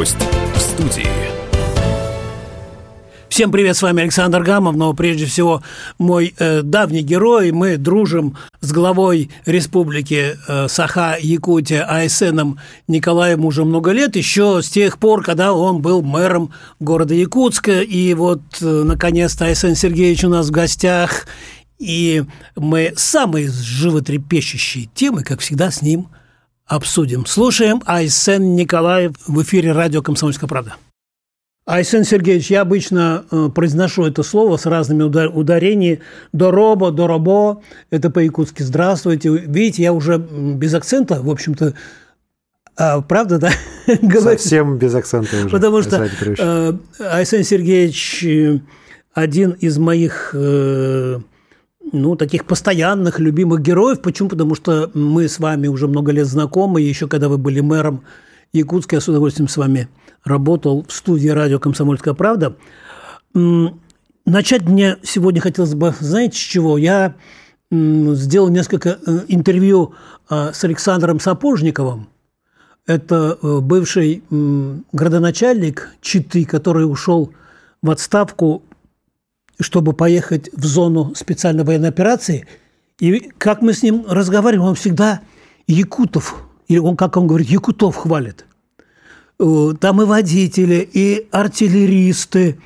Гость в студии. Всем привет, с вами Александр Гамов, но прежде всего мой э, давний герой. Мы дружим с главой республики э, Саха-Якутия Айсеном Николаем уже много лет, еще с тех пор, когда он был мэром города Якутска. И вот, э, наконец-то, Айсен Сергеевич у нас в гостях. И мы самые животрепещущие темы, как всегда, с ним обсудим. Слушаем Айсен Николаев в эфире радио «Комсомольская правда». Айсен Сергеевич, я обычно э, произношу это слово с разными ударениями. Доробо, доробо, это по-якутски «здравствуйте». Видите, я уже без акцента, в общем-то, а, правда, да? Совсем без акцента уже. Потому что э, Айсен Сергеевич э, один из моих э, ну, таких постоянных, любимых героев. Почему? Потому что мы с вами уже много лет знакомы, еще когда вы были мэром Якутска, я с удовольствием с вами работал в студии радио «Комсомольская правда». Начать мне сегодня хотелось бы, знаете, с чего? Я сделал несколько э, интервью а, с Александром Сапожниковым. Это э, бывший градоначальник Читы, который ушел в отставку, чтобы поехать в зону специальной военной операции. И как мы с ним разговариваем, он всегда Якутов, или он, как он говорит, Якутов хвалит. Э, там и водители, и артиллеристы,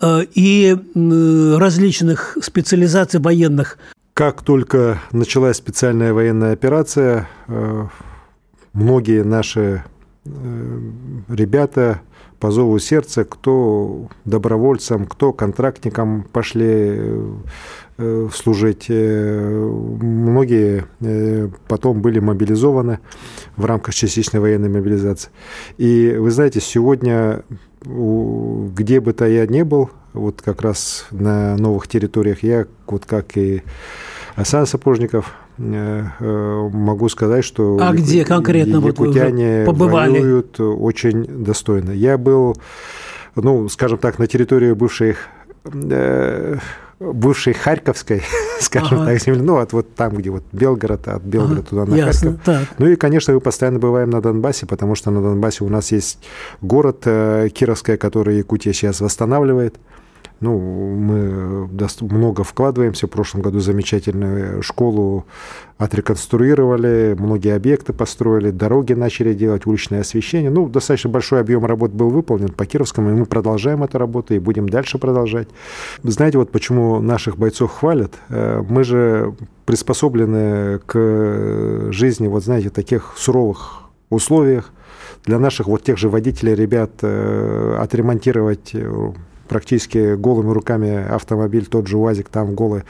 э, и различных специализаций военных. Как только началась специальная военная операция, э, многие наши ребята по зову сердца, кто добровольцам, кто контрактникам пошли служить. Многие потом были мобилизованы в рамках частичной военной мобилизации. И вы знаете, сегодня, где бы то я ни был, вот как раз на новых территориях, я, вот как и Асан Сапожников, э, э, могу сказать, что а где конкретно якутяне вот побывали? воюют очень достойно. Я был, ну, скажем так, на территории бывших э, бывшей Харьковской, скажем ага. так, земли, ну, от вот там, где вот Белгород, от Белгорода ага. туда на Ясно. Харьков. Так. Ну и, конечно, мы постоянно бываем на Донбассе, потому что на Донбассе у нас есть город э, Кировская, который Якутия сейчас восстанавливает. Ну, мы много вкладываемся. В прошлом году замечательную школу отреконструировали, многие объекты построили, дороги начали делать, уличное освещение. Ну, достаточно большой объем работ был выполнен по Кировскому, и мы продолжаем эту работу и будем дальше продолжать. Знаете, вот почему наших бойцов хвалят? Э, мы же приспособлены к жизни, вот знаете, таких суровых условиях. Для наших вот тех же водителей, ребят, э, отремонтировать э, практически голыми руками автомобиль, тот же УАЗик, там голый,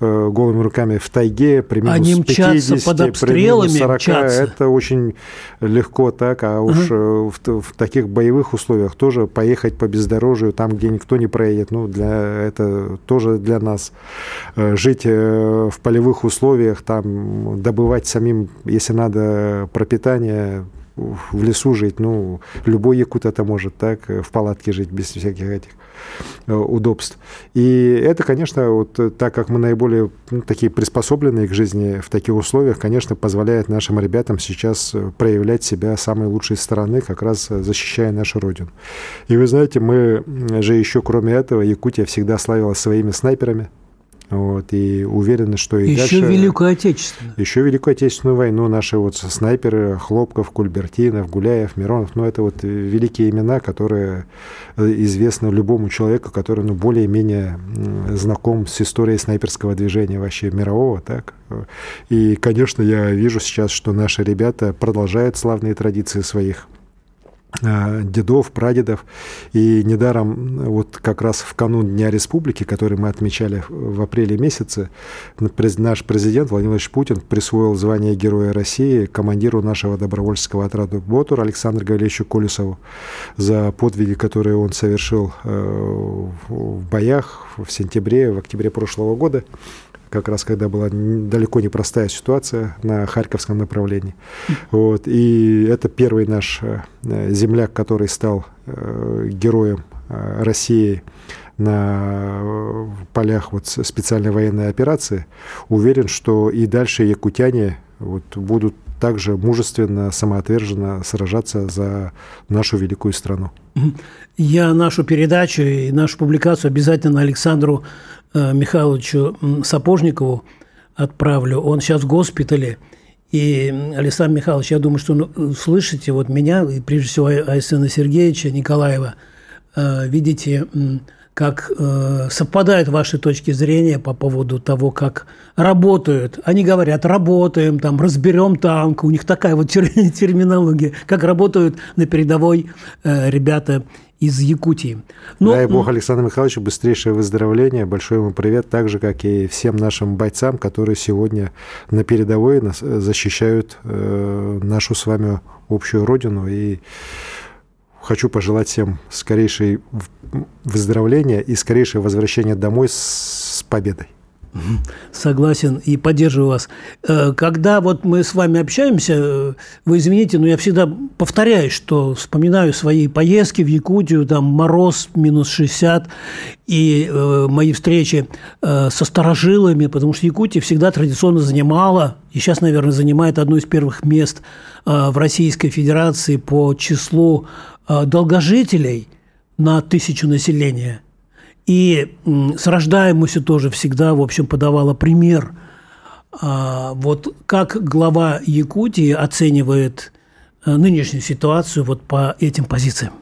э, голыми руками в тайге, при минус Они 50, под обстрелами при 40, мчатся. это очень легко так, а уж uh в, в таких боевых условиях тоже поехать по бездорожью, там, где никто не проедет, ну, для, это тоже для нас. Э, жить в полевых условиях, там, добывать самим, если надо, пропитание, в лесу жить, ну, любой якут это может, так, в палатке жить без всяких этих Э, удобств. И это, конечно, вот э, так как мы наиболее ну, такие приспособленные к жизни в таких условиях, конечно, позволяет нашим ребятам сейчас э, проявлять себя самой лучшей стороны, как раз защищая нашу родину. И вы знаете, мы же еще, кроме этого, Якутия всегда славилась своими снайперами, вот, и уверены, что и еще дальше... Великую Отечественную. Еще Великую Отечественную войну наши вот снайперы Хлопков, Кульбертинов, Гуляев, Миронов, ну, это вот великие имена, которые э, известны любому человеку, который, ну, более-менее знаком с историей снайперского движения вообще мирового, так. И, конечно, я вижу сейчас, что наши ребята продолжают славные традиции своих дедов, прадедов. И недаром вот как раз в канун Дня Республики, который мы отмечали в апреле месяце, наш президент Владимир Владимирович Путин присвоил звание Героя России командиру нашего добровольческого отряда «Ботур» Александру Гавриловичу Колесову за подвиги, которые он совершил э, в боях в сентябре, в октябре прошлого года как раз когда была далеко не простая ситуация на Харьковском направлении. Вот. И это первый наш э, земляк, который стал э, героем э, России на полях вот специальной военной операции. Уверен, что и дальше якутяне вот будут также мужественно, самоотверженно сражаться за нашу великую страну. Я нашу передачу и нашу публикацию обязательно Александру Михайловичу Сапожникову отправлю. Он сейчас в госпитале. И, Александр Михайлович, я думаю, что ну, слышите вот меня, и прежде всего Айсена Сергеевича Николаева, э, видите, как э, совпадают ваши точки зрения по поводу того, как работают. Они говорят, работаем, там, разберем танк. У них такая вот терминология, как работают на передовой э, ребята из Якутии. Но, Дай бог Александру Михайловичу быстрейшее выздоровление. Большой ему привет, так же, как и всем нашим бойцам, которые сегодня на передовой защищают э, нашу с вами общую родину. И хочу пожелать всем скорейшей выздоровления и скорейшего возвращения домой с победой. Согласен и поддерживаю вас. Э, когда вот мы с вами общаемся, э, вы извините, но я всегда повторяю, что вспоминаю свои поездки в Якутию, там мороз минус 60, и э, мои встречи со старожилами, потому что Якутия всегда традиционно занимала, и сейчас, наверное, занимает одно из первых мест в Российской Федерации по числу долгожителей на тысячу населения – и с рождаемостью тоже всегда, в общем, подавала пример. А, вот как глава Якутии оценивает э, нынешнюю ситуацию вот по этим позициям?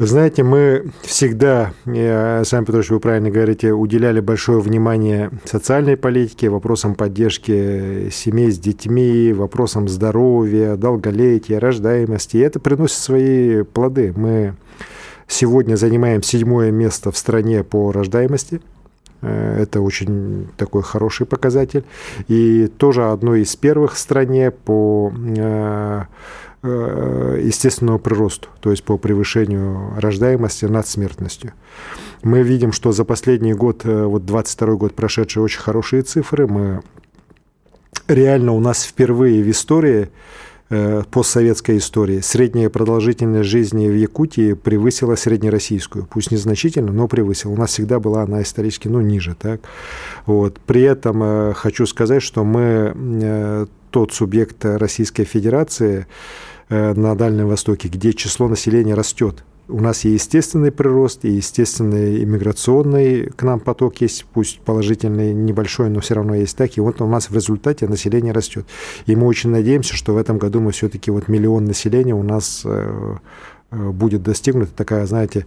Знаете, мы всегда, Александр Петрович, вы правильно говорите, уделяли большое внимание социальной политике, вопросам поддержки семей с детьми, вопросам здоровья, долголетия, рождаемости. И это приносит свои плоды. Мы Сегодня занимаем седьмое место в стране по рождаемости. Э, это очень такой хороший показатель. И тоже одно из первых в стране по э, э, естественному приросту, то есть по превышению рождаемости над смертностью. Мы видим, что за последний год, вот 22 год прошедший, очень хорошие цифры. Мы реально у нас впервые в истории постсоветской истории средняя продолжительность жизни в Якутии превысила среднероссийскую. Пусть незначительно, но превысила. У нас всегда была она исторически ну, ниже. Так? Вот. При этом э, хочу сказать, что мы э, тот субъект Российской Федерации на Дальнем Востоке, где число населения растет у нас и естественный прирост, и естественный иммиграционный к нам поток есть, пусть положительный, небольшой, но все равно есть так. И вот у нас в результате население растет. И мы очень надеемся, что в этом году мы все-таки вот миллион населения у нас э, э, будет достигнута такая, знаете,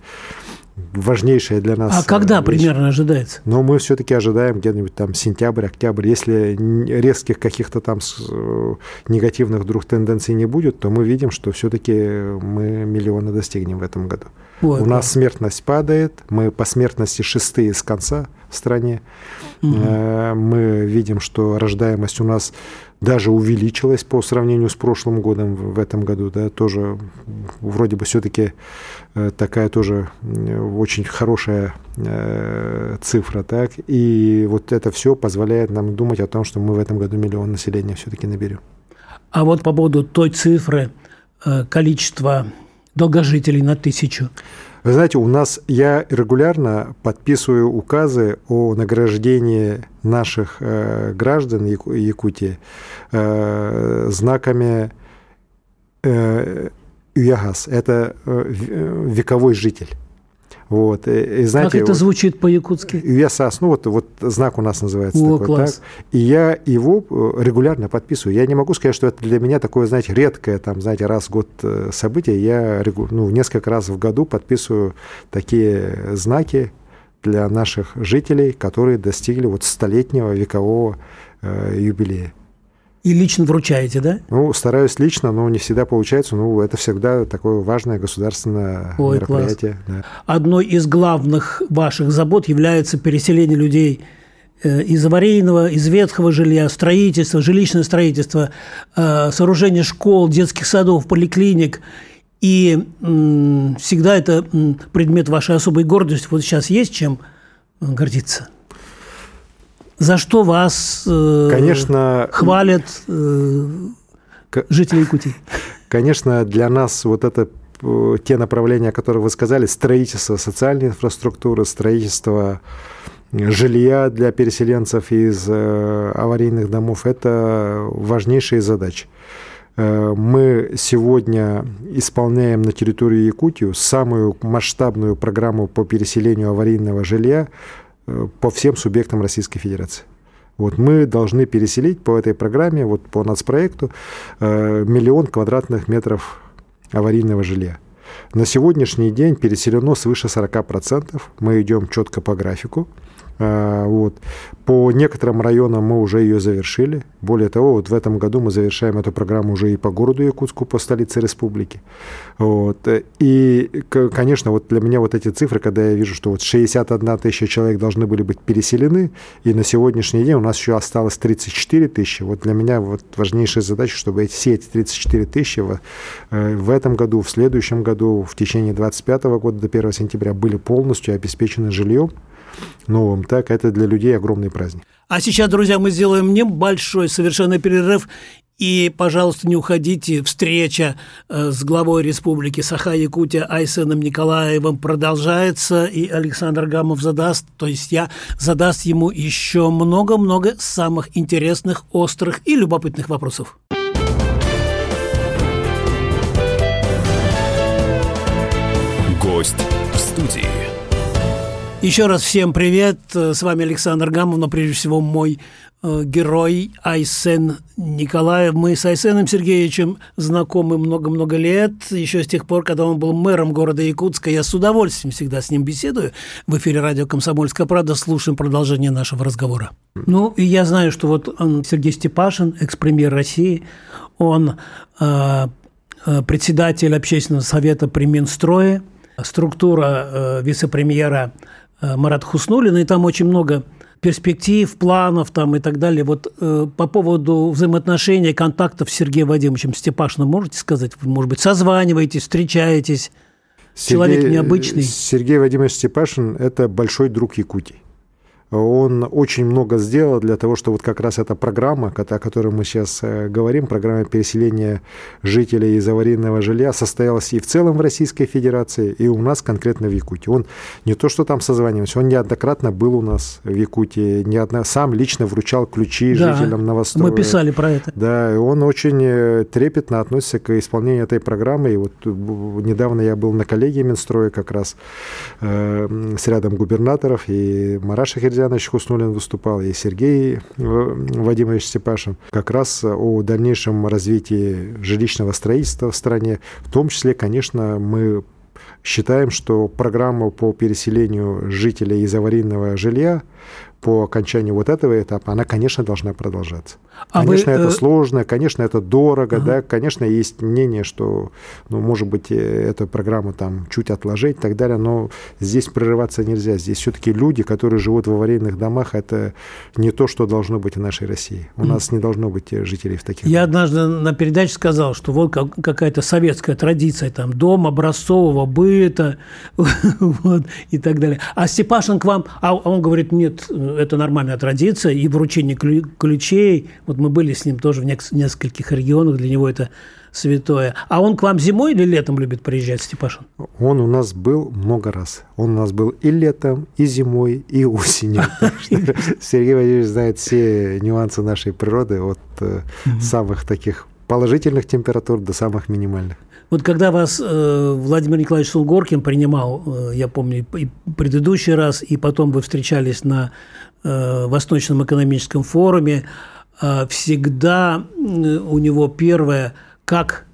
важнейшая для нас. А когда вещь. примерно ожидается? Но мы все-таки ожидаем где-нибудь там сентябрь, октябрь. Если резких каких-то там э, негативных вдруг тенденций не будет, то мы видим, что все-таки мы миллиона достигнем в этом году. Вот, У нас да. смертность падает, мы по смертности шестые с конца в стране. Угу. Мы видим, что рождаемость у нас даже увеличилась по сравнению с прошлым годом в этом году, да, тоже вроде бы все-таки э, такая тоже очень хорошая э, цифра, так, и вот это все позволяет нам думать о том, что мы в этом году миллион населения все-таки наберем. А вот по поводу той цифры, э, количества долгожителей на тысячу, вы знаете, у нас я регулярно подписываю указы о награждении наших э, граждан Яку, Якутии э, знаками э, ЮЯГАС. Это э, вековой житель. Вот. И, знаете, как это звучит по-якутски? ЮСАС, ну вот, вот знак у нас называется О, такой. Класс. Так. И я его э, регулярно подписываю. Я не могу сказать, что это для меня такое, знаете, редкое, там, знаете, раз в год э, событие. Я ну, несколько раз в году подписываю такие знаки для наших жителей, которые достигли вот столетнего векового э, юбилея. И лично вручаете, да? Ну, стараюсь лично, но не всегда получается. Ну, это всегда такое важное государственное Ой, мероприятие. Да. Одной из главных ваших забот является переселение людей э, из аварийного, из ветхого жилья, строительство, жилищное строительство, э, сооружение школ, детских садов, поликлиник. И всегда это предмет вашей особой гордости. Вот сейчас есть чем гордиться? За что вас э, Конечно, хвалят э, жители Якутии? Конечно, для нас вот это э, те направления, которые вы сказали, строительство социальной инфраструктуры, строительство жилья для переселенцев из аварийных домов – это важнейшие задачи. Мы сегодня исполняем на территории Якутии самую масштабную программу по переселению аварийного жилья по всем субъектам Российской Федерации. Вот мы должны переселить по этой программе, вот по нацпроекту, э, миллион квадратных метров аварийного жилья. На сегодняшний день переселено свыше 40%. Мы идем четко по графику. А, вот. По некоторым районам мы уже ее завершили. Более того, вот в этом году мы завершаем эту программу уже и по городу Якутску, по столице республики. Вот. И, конечно, вот для меня вот эти цифры, когда я вижу, что вот 61 тысяча человек должны были быть переселены, и на сегодняшний день у нас еще осталось 34 тысячи, вот для меня вот важнейшая задача, чтобы все эти 34 тысячи в, э, в этом году, в следующем году, в течение 2025 года до 1 сентября были полностью обеспечены жильем, новым, так это для людей огромный праздник. А сейчас, друзья, мы сделаем небольшой совершенно перерыв. И, пожалуйста, не уходите. Встреча э, с главой республики Саха-Якутия Айсеном Николаевым продолжается, и Александр Гамов задаст, то есть я задаст ему еще много-много самых интересных, острых и любопытных вопросов. Гость в студии. Еще раз всем привет. С вами Александр Гамов, но прежде всего мой э, герой Айсен Николаев. Мы с Айсеном Сергеевичем знакомы много-много лет, еще с тех пор, когда он был мэром города Якутска. Я с удовольствием всегда с ним беседую. В эфире радио «Комсомольская правда» слушаем продолжение нашего разговора. Ну, и я знаю, что вот он, Сергей Степашин, экс-премьер России, он э, э председатель общественного совета при Минстрое, структура э, вице-премьера Марат Хуснулин, и там очень много перспектив, планов там и так далее. Вот э, по поводу взаимоотношений, контактов с Сергеем Вадимовичем Степашиным можете сказать? может быть, созваниваетесь, встречаетесь? Сергей, Человек необычный. Сергей Вадимович Степашин – это большой друг Якутии. Он очень много сделал для того, чтобы вот как раз эта программа, о которой мы сейчас э, говорим, программа переселения жителей из аварийного жилья, состоялась и в целом в Российской Федерации, и у нас конкретно в Якутии. Он не то, что там созванивался, он неоднократно был у нас в Якутии, неодно, сам лично вручал ключи да, жителям Новостроя. Мы писали про это. Да, и он очень э, трепетно относится к исполнению этой программы. И вот э, недавно я был на коллегии Минстроя как раз э, с рядом губернаторов, и Мараша Хердзян Ильянович Хуснулин выступал, и Сергей э, Вадимович Степашин, как раз о дальнейшем развитии жилищного строительства в стране. В том числе, конечно, мы считаем, что программа по переселению жителей из аварийного жилья по окончанию вот этого этапа, она, конечно, должна продолжаться. А конечно, вы, это э... сложно, конечно, это дорого, ага. да, конечно, есть мнение, что, ну, может быть, э, эту программу там чуть отложить и так далее, но здесь прерываться нельзя. Здесь все-таки люди, которые живут в аварийных домах, это не то, что должно быть в нашей России. У mm. нас не должно быть э, жителей в таких Я домах. однажды на передаче сказал, что вот какая-то советская традиция, там, дом образцового быта вот, и так далее. А Степашин к вам, а он говорит, нет, это нормальная традиция, и вручение ключей. Вот мы были с ним тоже в нескольких регионах, для него это святое. А он к вам зимой или летом любит приезжать, Степашин? Он у нас был много раз. Он у нас был и летом, и зимой, и осенью. Сергей Владимирович знает все нюансы нашей природы от э, самых таких положительных температур до самых минимальных. Вот когда вас э, Владимир Николаевич Сулгоркин принимал, э, я помню, и предыдущий раз, и потом вы встречались на э, Восточном экономическом форуме, э, всегда у него первое, как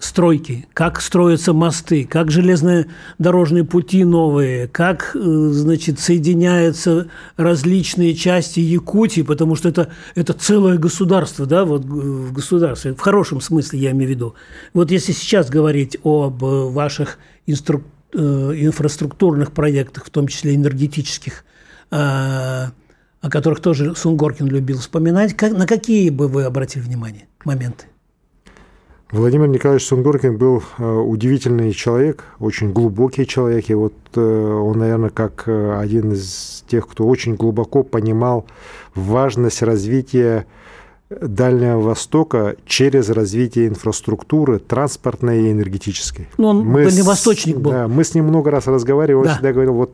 стройки, как строятся мосты, как железные дорожные пути новые, как, э, значит, соединяются различные части Якутии, потому что это, это целое государство, да, вот в государстве, в хорошем смысле я имею в виду. Вот если сейчас говорить об ваших инстру... Э, инфраструктурных проектах, в том числе энергетических, э, о которых тоже Сунгоркин любил вспоминать, как, на какие бы вы обратили внимание моменты? Владимир Николаевич Сунгоркин был э, удивительный человек, очень глубокий человек. И вот э, он, наверное, как э, один из тех, кто очень глубоко понимал важность развития Дальнего Востока через развитие инфраструктуры транспортной и энергетической. Ну, он мы дальневосточник с, был. Да, мы с ним много раз разговаривали, да. он всегда говорил, вот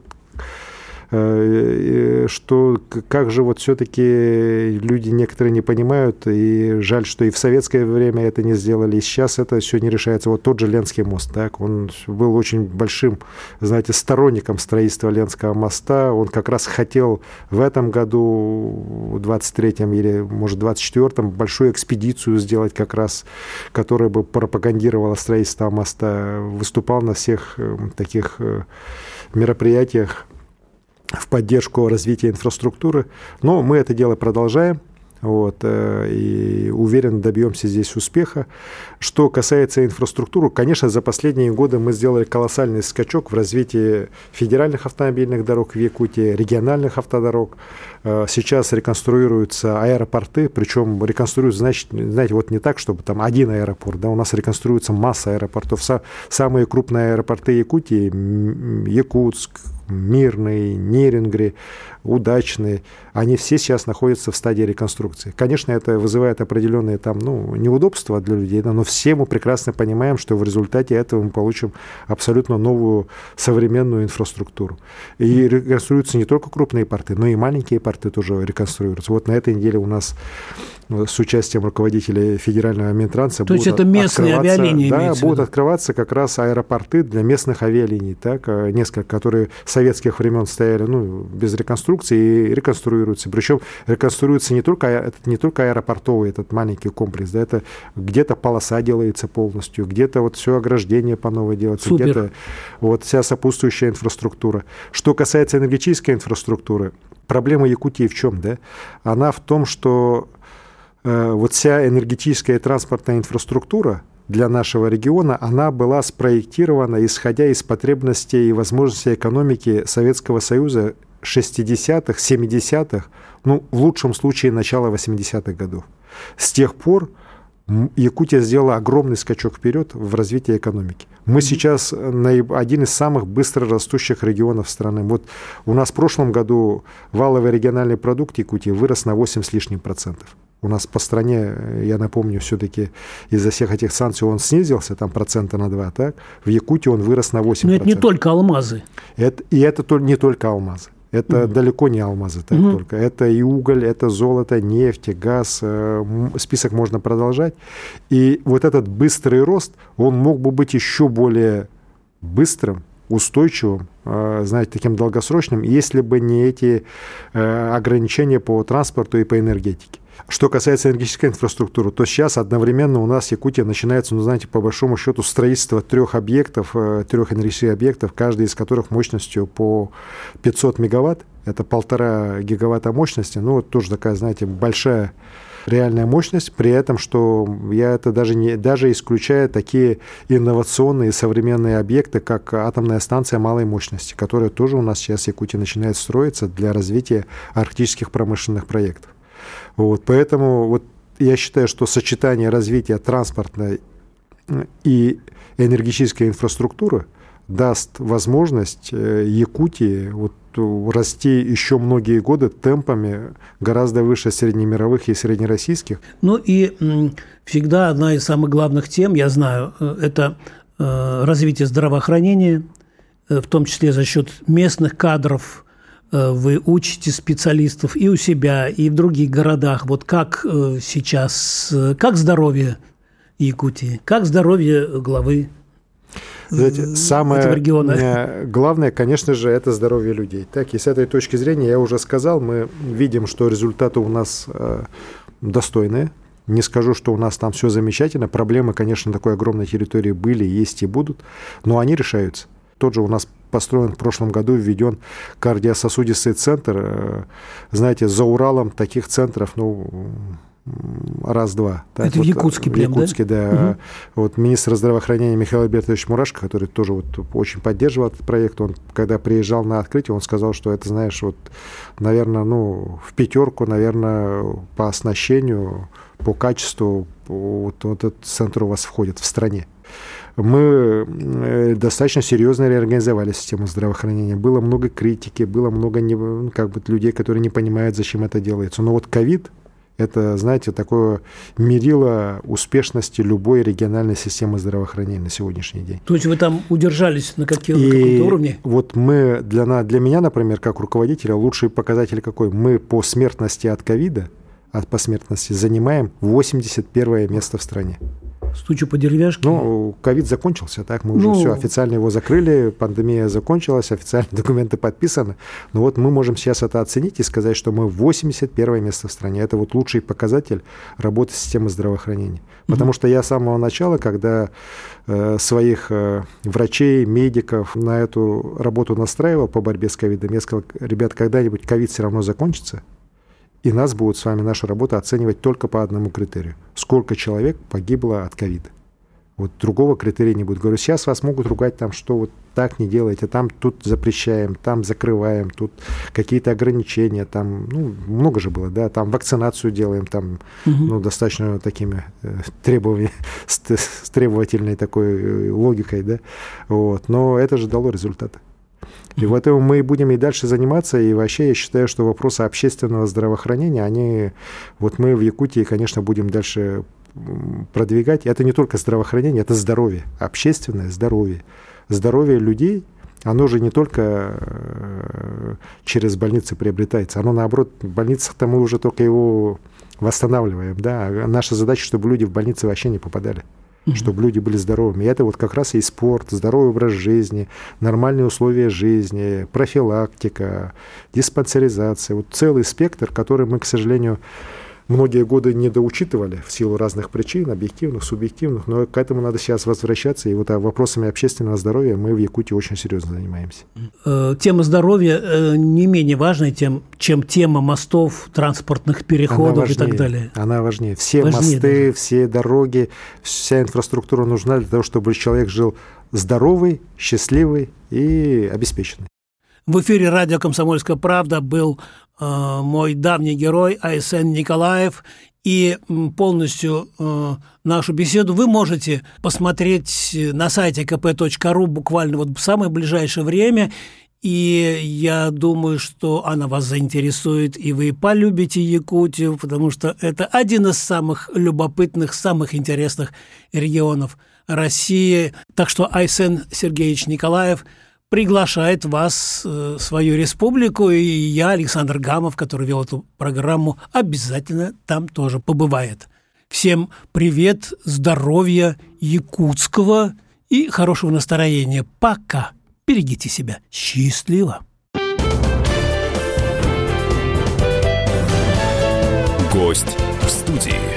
что как же вот все-таки люди некоторые не понимают, и жаль, что и в советское время это не сделали, и сейчас это все не решается. Вот тот же Ленский мост, так, он был очень большим, знаете, сторонником строительства Ленского моста, он как раз хотел в этом году, 23-м или, может, 24-м, большую экспедицию сделать как раз, которая бы пропагандировала строительство моста, выступал на всех э, таких э, мероприятиях в поддержку развития инфраструктуры. Но мы это дело продолжаем. Вот, э, и уверен, добьемся здесь успеха. Что касается инфраструктуры, конечно, за последние годы мы сделали колоссальный скачок в развитии федеральных автомобильных дорог в Якутии, региональных автодорог. Э, сейчас реконструируются аэропорты, причем реконструируются, значит, знаете, вот не так, чтобы там один аэропорт, да, у нас реконструируется масса аэропортов. Самые крупные аэропорты Якутии, Якутск, Мирный, Нерингри, Удачный, они все сейчас находятся в стадии реконструкции. Конечно, это вызывает определенные там, ну, неудобства для людей, да, но все мы прекрасно понимаем, что в результате этого мы получим абсолютно новую современную инфраструктуру. И реконструируются не только крупные порты, но и маленькие порты тоже реконструируются. Вот на этой неделе у нас с участием руководителей федерального Минтранса. То есть это местные авиалинии? Да, будут открываться как раз аэропорты для местных авиалиний, так, э, несколько, которые советских времен стояли ну, без реконструкции и реконструируются. Причем реконструируется не только, это не только аэропортовый этот маленький комплекс, да, это где-то полоса делается полностью, где-то вот все ограждение по новой делается, где-то вот вся сопутствующая инфраструктура. Что касается энергетической инфраструктуры, проблема Якутии в чем, да? Она в том, что Э, вот вся энергетическая и транспортная инфраструктура для нашего региона, она была спроектирована, исходя из потребностей и возможностей экономики Советского Союза 60-х, 70-х, ну, в лучшем случае, начала 80-х годов. С тех пор Якутия сделала огромный скачок вперед в развитии экономики. Мы сейчас один из самых быстро растущих регионов страны. Вот у нас в прошлом году валовый региональный продукт Якутии вырос на 8 с лишним процентов. У нас по стране, я напомню, все-таки из-за всех этих санкций он снизился, там процента на 2, так? В Якутии он вырос на 8%. Но это не только алмазы. Это, и это не только алмазы. Это угу. далеко не алмазы так угу. только. Это и уголь, это золото, нефть, газ. Э, список можно продолжать. И вот этот быстрый рост, он мог бы быть еще более быстрым, устойчивым, э, знаете, таким долгосрочным, если бы не эти э, ограничения по транспорту и по энергетике. Что касается энергетической инфраструктуры, то сейчас одновременно у нас в Якутии начинается, ну, знаете, по большому счету строительство трех объектов, э, трех энергетических объектов, каждый из которых мощностью по 500 мегаватт. Это полтора гигаватта мощности. Ну, вот тоже такая, знаете, большая реальная мощность, при этом, что я это даже, не, даже исключая такие инновационные современные объекты, как атомная станция малой мощности, которая тоже у нас сейчас в Якутии начинает строиться для развития арктических промышленных проектов. Вот, поэтому вот я считаю, что сочетание развития транспортной и энергетической инфрастуры даст возможность э, Якутии вот, расти еще многие годы темпами гораздо выше среднемировых и среднероссийских. Ну и всегда одна из самых главных тем, я знаю, э, это э, развитие здравоохранения, в том числе за счет местных кадров, вы учите специалистов и у себя, и в других городах. Вот как э, сейчас, э, как здоровье Якутии, как здоровье главы Знаете, самое главное, конечно же, это здоровье людей. Так, и с этой точки зрения, я уже сказал, мы видим, что результаты у нас достойные. Не скажу, что у нас там все замечательно. Проблемы, конечно, на такой огромной территории были, есть и будут, но они решаются. Тот же у нас построен в прошлом году, введен кардиососудистый центр. Э, знаете, за Уралом таких центров, ну, раз-два. Это вот, в Якутске прям, В Якутске, да. да. Угу. Вот министр здравоохранения Михаил Альбертович Мурашко, который тоже вот очень поддерживал этот проект, он, когда приезжал на открытие, он сказал, что это, знаешь, вот, наверное, ну, в пятерку, наверное, по оснащению, по качеству, вот, вот этот центр у вас входит в стране мы э, достаточно серьезно реорганизовали систему здравоохранения. Было много критики, было много не, ну, как бы, людей, которые не понимают, зачем это делается. Но вот ковид Это, знаете, такое мерило успешности любой региональной системы здравоохранения на сегодняшний день. То есть вы там удержались на каком-то уровне? Вот мы, для, для меня, например, как руководителя, лучший показатель какой? Мы по смертности от ковида, от по смертности, занимаем 81 место в стране стучу по деревяшке. Ну, ковид закончился, так, мы уже ну, все официально его закрыли, пандемия закончилась, официальные документы подписаны. Но вот мы можем сейчас это оценить и сказать, что мы 81 место в стране. Это вот лучший показатель работы системы здравоохранения. Потому что я с самого начала, когда э, своих э, врачей, медиков на эту работу настраивал по борьбе с ковидом, я сказал, ребят, когда-нибудь ковид все равно закончится, и нас будет с вами наша работа оценивать только по одному критерию. Сколько человек погибло от ковида. Вот другого критерия не будет. Говорю, сейчас вас могут ругать там, что вот так не делаете, там тут запрещаем, там закрываем, тут какие-то ограничения, там, ну, много же было, да, там вакцинацию делаем, там, угу. ну, достаточно такими э, требованиями, с, с требовательной такой э, логикой, да, вот, но это же дало результаты. И вот этим мы будем и дальше заниматься. И вообще я считаю, что вопросы общественного здравоохранения, они, вот мы в Якутии, конечно, будем дальше продвигать. Это не только здравоохранение, это здоровье, общественное здоровье. Здоровье людей, оно же не только э, через больницы приобретается, оно наоборот, в больницах-то мы уже только его восстанавливаем, да, а наша задача, чтобы люди в больницы вообще не попадали чтобы люди были здоровыми. И это вот как раз и спорт, здоровый образ жизни, нормальные условия жизни, профилактика, диспансеризация. Вот целый спектр, который мы, к сожалению, многие годы недоучитывали в силу разных причин, объективных, субъективных, но к этому надо сейчас возвращаться, и вот а вопросами общественного здоровья мы в Якутии очень серьезно занимаемся. Э, тема здоровья э, не менее важная, тем, чем тема мостов, транспортных переходов важнее, и так далее. Она важнее. Все важнее мосты, даже. все дороги, вся инфраструктура нужна для того, чтобы человек жил здоровый, счастливый и обеспеченный. В эфире радио «Комсомольская правда» был мой давний герой Айсен Николаев. И полностью э, нашу беседу вы можете посмотреть на сайте kp.ru буквально вот в самое ближайшее время. И я думаю, что она вас заинтересует, и вы полюбите Якутию, потому что это один из самых любопытных, самых интересных регионов России. Так что Айсен Сергеевич Николаев – приглашает вас в свою республику, и я, Александр Гамов, который вел эту программу, обязательно там тоже побывает. Всем привет, здоровья, якутского и хорошего настроения. Пока. Берегите себя. Счастливо. Гость в студии.